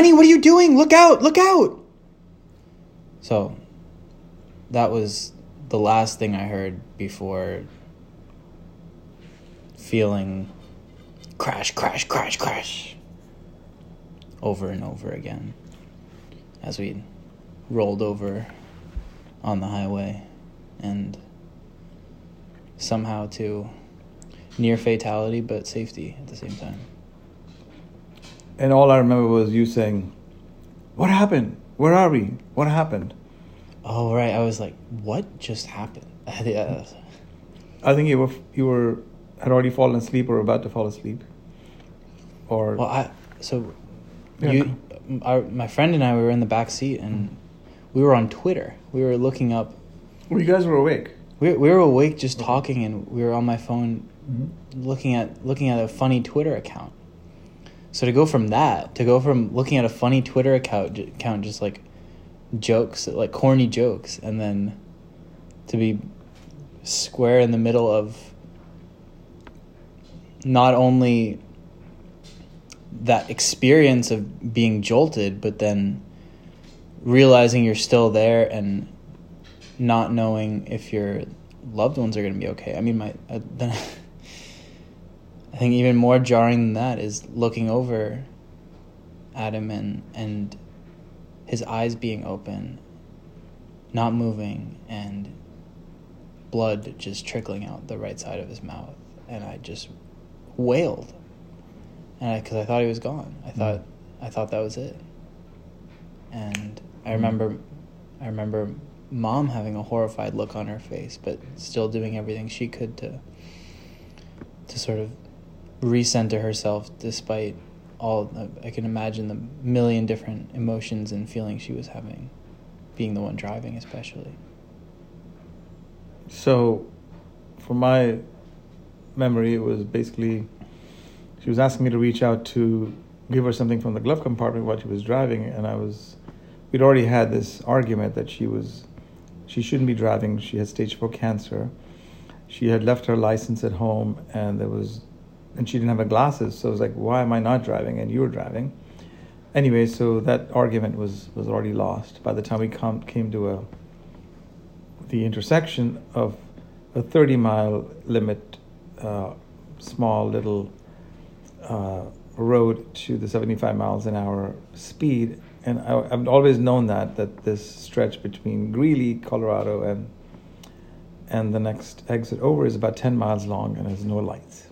"Honey, what are you doing? Look out! Look out!" So that was the last thing I heard before feeling crash, crash, crash, crash over and over again as we rolled over on the highway and somehow to near fatality but safety at the same time. And all I remember was you saying, "What happened? Where are we? What happened?" Oh right, I was like, "What just happened?" yeah. I think you were you were had already fallen asleep or about to fall asleep. Or Well, I so Yeah. you, our, my friend and I we were in the back seat and we were on Twitter. We were looking up. well, you guys were awake. We we were awake just talking and we were on my phone Mm-hmm. looking at looking at a funny Twitter account. So to go from that to go from looking at a funny Twitter account account just like jokes like corny jokes and then to be square in the middle of not only that experience of being jolted but then realizing you're still there and not knowing if your loved ones are going to be okay. I mean, my uh, then think even more jarring than that is looking over at him and and his eyes being open, not moving, and blood just trickling out the right side of his mouth, and I just wailed, and because I, thought he was gone, I thought mm. I thought that was it, and I mm. remember, I remember mom having a horrified look on her face, but still doing everything she could to to sort of recenter herself despite all I can imagine the million different emotions and feelings she was having being the one driving especially. So, for my memory, it was basically she was asking me to reach out to give her something from the glove compartment while she was driving, and I was we'd already had this argument that she was she shouldn't be driving. She had stage four cancer. She had left her license at home, and there was and she didn't have her glasses. So I was like, why am I not driving and you were driving? Anyway, so that argument was was already lost by the time we come came to a the intersection of a 30 mile limit, uh, small little uh, road to the 75 miles an hour speed. And I, I've always known that, that this stretch between Greeley, Colorado, and and the next exit over is about 10 miles long and has no lights.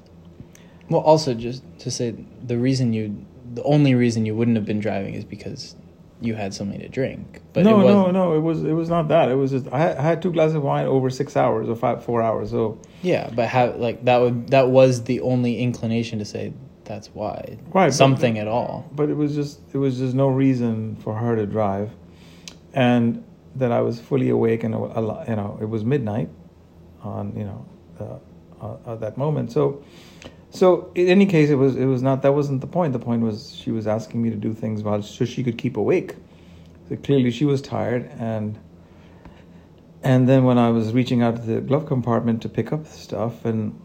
Well, also just to say the reason you the only reason you wouldn't have been driving is because you had something to drink. But no, no, no. It was it was not that. It was just I had, I had two glasses of wine over six hours or five four hours. So Yeah, but how like that would that was the only inclination to say that's why Right, but- something at all. but it was just it was just no reason for her to drive, and that I was fully awake and you know it was midnight, on you know uh, uh, at that moment. So, so in any case, it was it was not that wasn't the point. The point was she was asking me to do things while so she could keep awake. So clearly she was tired and. And then when I was reaching out to the glove compartment to pick up the stuff and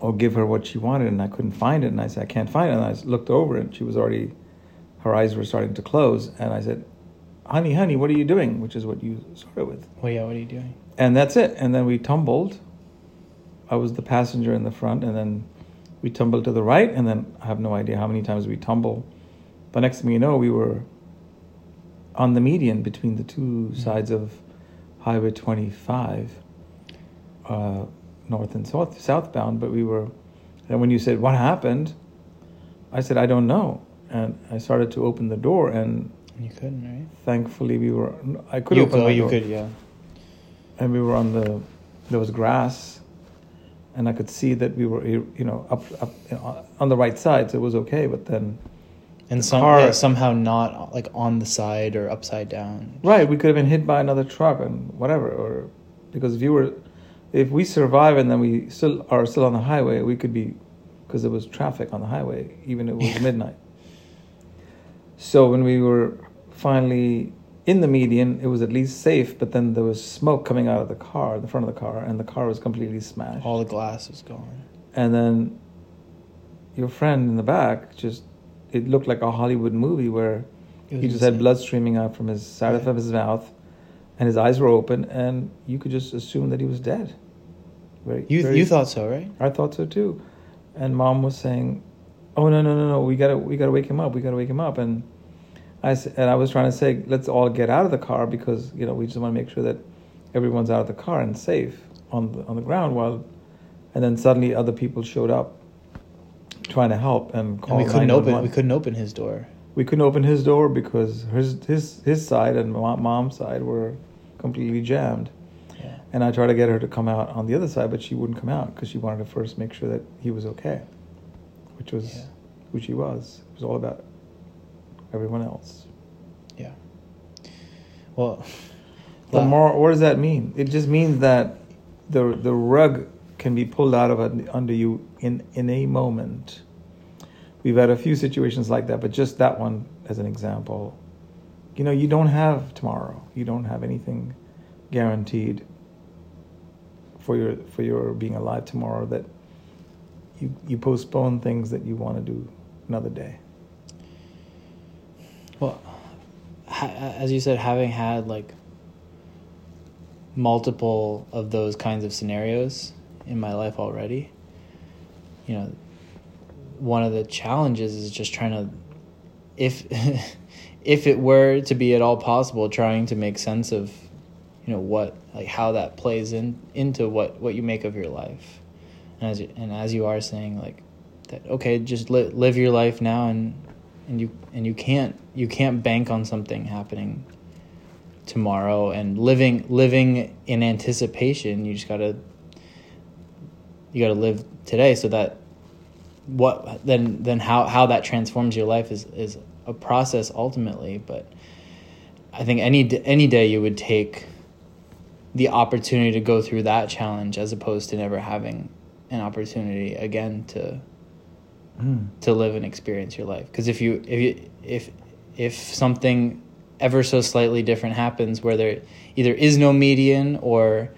or give her what she wanted, and I couldn't find it. And I said, I can't find it. And I looked over, and she was already, her eyes were starting to close. And I said, Honey, honey, what are you doing? Which is what you started with. Well, yeah, what are you doing? And that's it. And then we tumbled. I was the passenger in the front, and then we tumbled to the right. And then I have no idea how many times we tumble. But next thing you know, we were on the median between the two sides of Highway 25. Uh, north and south southbound but we were and when you said what happened i said i don't know and i started to open the door and You couldn't, right? thankfully we were i could you open could, the you door could, yeah. and we were on the there was grass and i could see that we were you know up up you know, on the right side so it was okay but then And The some car- yeah, somehow not like on the side or upside down. right we could have been hit by another truck and whatever or because if you were if we survive and then we still are still on the highway we could be because there was traffic on the highway even it was midnight so when we were finally in the median it was at least safe but then there was smoke coming out of the car the front of the car and the car was completely smashed All the glass was gone. and then your friend in the back just it looked like a hollywood movie where He just had blood streaming out from his side Yeah. of his mouth, and his eyes were open, and you could just assume that he was dead. Very, You very- you thought so, right? I thought so too, and mom was saying, "Oh no no no no, we gotta we gotta wake him up. We gotta wake him up." And I and I was trying to say, let's all get out of the car because you know we just want to make sure that everyone's out of the car and safe on the on the ground. While, and then suddenly other people showed up, trying to help and And call. we couldn't open we couldn't open his door. We couldn't open his door because his his his side and mo- mom's side were completely jammed. Yeah. And I tried to get her to come out on the other side, but she wouldn't come out because she wanted to first make sure that he was okay, which was Yeah. who she was. It was all about everyone else. Yeah. Well, la- more, what does that mean? It just means that the the rug can be pulled out of un- under you in in a moment. We've had a few situations like that, but just that one as an example. You know, you don't have tomorrow. You don't have anything guaranteed for your for your being alive tomorrow. That you you postpone things that you want to do another day. Well, ha- as you said, having had like multiple of those kinds of scenarios in my life already, you know, one of the challenges is just trying to, if if it were to be at all possible, trying to make sense of, you know, what like how that plays in into what what you make of your life, and as you, and as you are saying like that okay just li- live your life now and and you and you can't you can't bank on something happening tomorrow. And living living in anticipation you just gotta you gotta live today so that what then then how how that transforms your life is is a process ultimately. But i think any any day you would take the opportunity to go through that challenge as opposed to never having an opportunity again to Hmm. to live and experience your life. Because if you if you if if something ever so slightly different happens where there either is no median or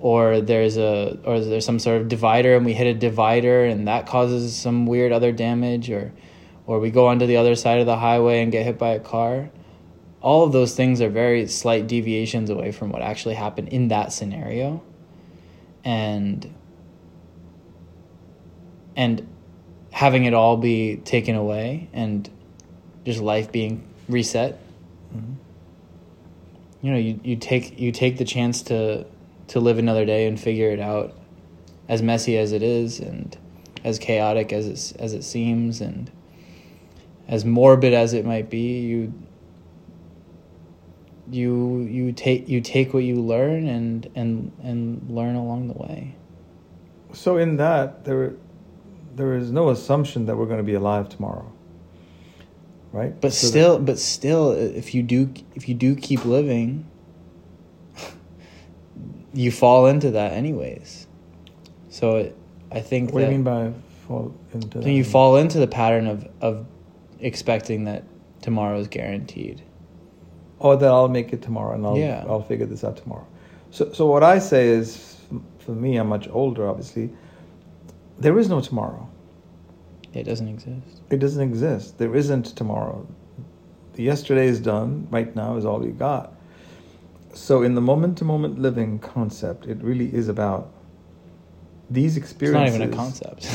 or there's a or there's some sort of divider and we hit a divider and that causes some weird other damage or or we go onto the other side of the highway and get hit by a car all of those things are very slight deviations away from what actually happened in that scenario. And and having it all be taken away and just life being reset Mhm. you know you, you take you take the chance to to live another day and figure it out as messy as it is and as chaotic as it, as it seems and as morbid as it might be you you you take you take what you learn and and and learn along the way So in that there there is no assumption that we're going to be alive tomorrow. Right? but So that- still but still if you do if you do keep living you fall into that anyways so it, i think what do you mean by fall into that? you fall into the pattern of of expecting that tomorrow is guaranteed oh that I'll make it tomorrow and I'll Yeah. I'll figure this out tomorrow. So so what I say is for me I'm much older obviously there is no tomorrow. it doesn't exist It doesn't exist. There isn't tomorrow. The yesterday is done. Right now is all we got. So in the moment to moment living concept, it really is about these experiences. it's not even a concept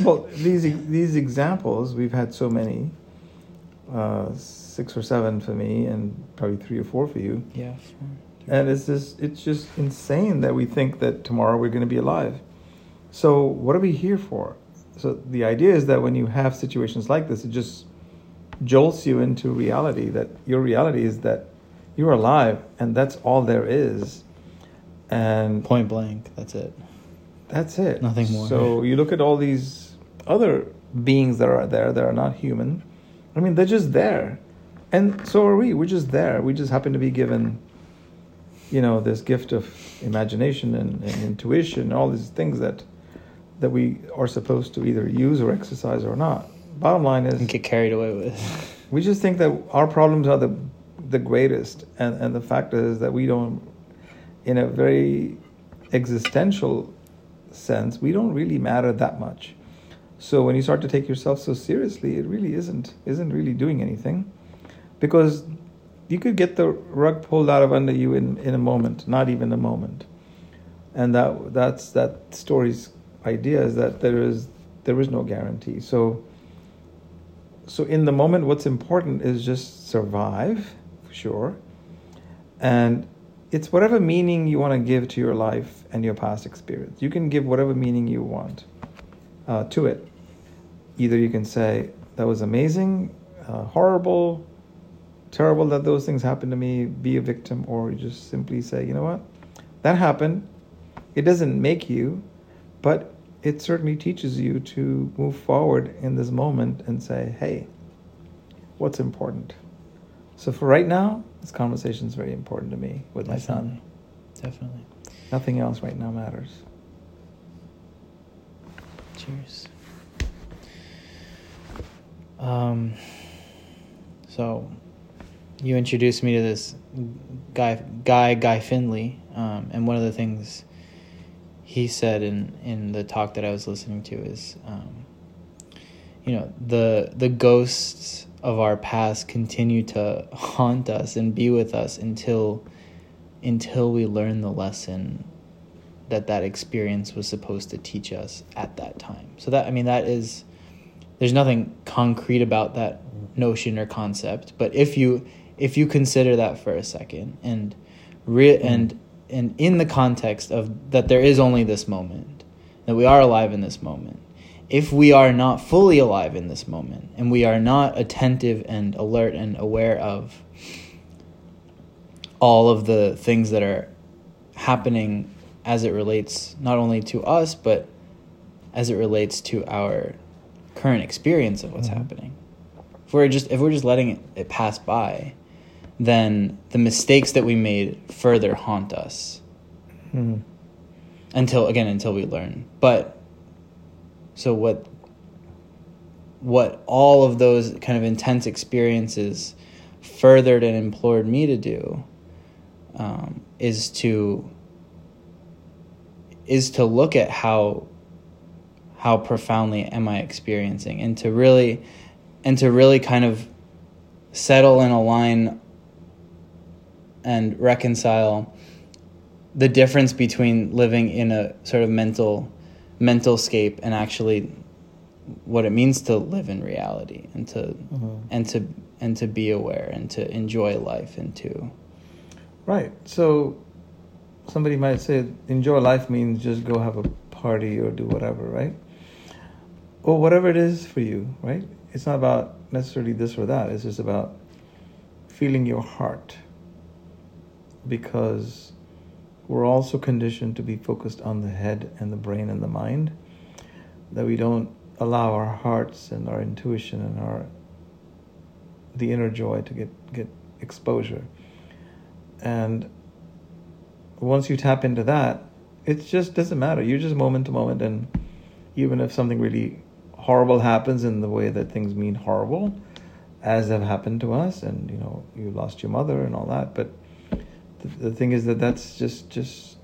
well, these these examples we've had so many, uh, six or seven for me, and probably three or four for you. yeah And it's just it's just insane that we think that tomorrow we're going to be alive. So what are we here for? So the idea is that when you have situations like this, it just jolts you into reality that your reality is that you're alive and that's all there is. And point blank that's it that's it. Nothing more. So you look at all these other beings that are there that are not human. I mean, they're just there. And so are we. We're just there. We just happen to be given, you know, this gift of imagination and, and intuition and all these things that that we are supposed to either use or exercise or not. Bottom line is and get carried away with we just think that our problems are the the greatest and, and the fact is that we don't in a very existential sense we don't really matter that much so when you start to take yourself so seriously it really isn't isn't really doing anything because you could get the rug pulled out of under you in, in a moment, not even a moment. And that that's that story's idea is that there is there is no guarantee. So so in the moment what's important is just survive, for sure. And it's whatever meaning you want to give to your life and your past experience. You can give whatever meaning you want uh, to it. Either you can say, that was amazing, uh, horrible, terrible that those things happened to me, be a victim, or you just simply say, you know what, that happened. It doesn't make you, but it certainly teaches you to move forward in this moment and say, hey, what's important? So for right now, this conversation is very important to me with my son. Definitely. Nothing else right now matters. Cheers. Um, so, you introduced me to this guy, guy, Guy Finley, um, and one of the things he said in in the talk that I was listening to is, um, you know, the the ghosts of our past continue to haunt us and be with us until until we learn the lesson that that experience was supposed to teach us at that time. So that I mean that is there's nothing concrete about that notion or concept, but if you if you consider that for a second and re- mm. and and in the context of that there is only this moment, that we are alive in this moment if we are not fully alive in this moment and we are not attentive and alert and aware of all of the things that are happening as it relates not only to us but as it relates to our current experience of what's mm-hmm. happening if we're just if we're just letting it, it pass by then the mistakes that we made further haunt us mm-hmm. until again until we learn but so what what all of those kind of intense experiences furthered and implored me to do um, is to is to look at how how profoundly am I experiencing and to really and to really kind of settle and align and reconcile the difference between living in a sort of mental mental scape and actually what it means to live in reality and to mm-hmm. and to and to be aware and to enjoy life and to right. So somebody might say enjoy life means just go have a party or do whatever right? Or whatever it is for you right? It's not about necessarily this or that. It's just about feeling your heart because we're also conditioned to be focused on the head and the brain and the mind, that we don't allow our hearts and our intuition and our the inner joy to get get exposure. And once you tap into that, it just doesn't matter. You're just moment to moment, and even if something really horrible happens in the way that things mean horrible, as have happened to us, and you know you lost your mother and all that, but the, the thing is that that's just just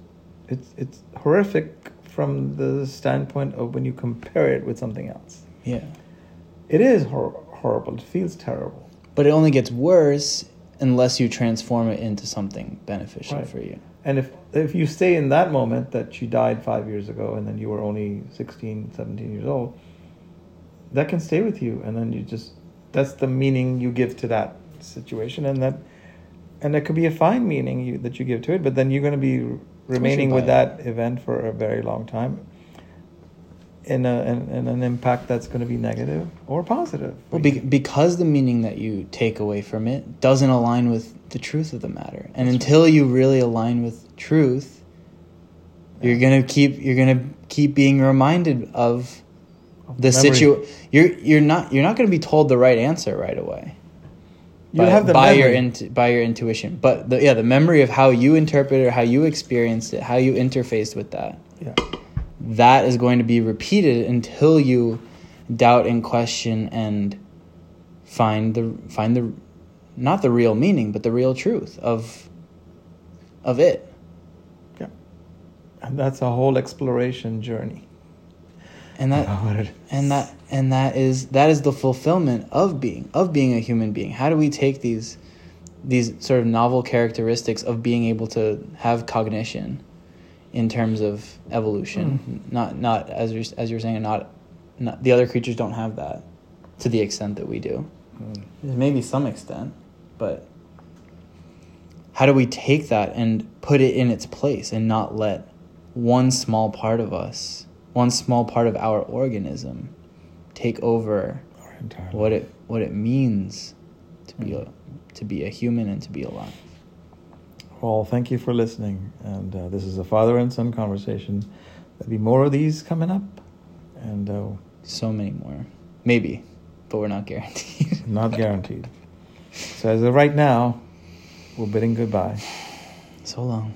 it's it's horrific from the standpoint of when you compare it with something else. Yeah, it is hor- horrible. It feels terrible. But it only gets worse unless you transform it into something beneficial right. for you. And if if you stay in that moment that you died five years ago and then you were only 16, 17 years old, that can stay with you. And then you just, that's the meaning you give to that situation. And that and there could be a fine meaning you, that you give to it, but then you're going to be remaining with that event for a very long time in, a, in, in an impact that's going to be negative or positive. Well, be, because the meaning that you take away from it doesn't align with the truth of the matter, and that's until right. you really align with truth, yeah. you're gonna keep you're gonna keep being reminded of the situation. You're you're not you're not gonna be told the right answer right away you by, have the by your intu- by your intuition. But the, yeah, the memory of how you interpreted it, how you experienced it, how you interfaced with that. Yeah. That is going to be repeated until you doubt and question and find the find the not the real meaning, but the real truth of of it. Yeah. And that's a whole exploration journey. And that and that and that is that is the fulfillment of being of being a human being. How do we take these these sort of novel characteristics of being able to have cognition in terms of evolution? Not not as you're, as you're saying not, not the other creatures don't have that to the extent that we do. Mm. Maybe some extent but how do we take that and put it in its place and not let one small part of us one small part of our organism take over Our entire what it what it means to be Mm. a to be a human and to be alive Well, thank you for listening. And uh, this is a father and son conversation. There'll be more of these coming up. And uh, so many more maybe but we're not guaranteed not guaranteed. So as of right now, we're bidding goodbye. so long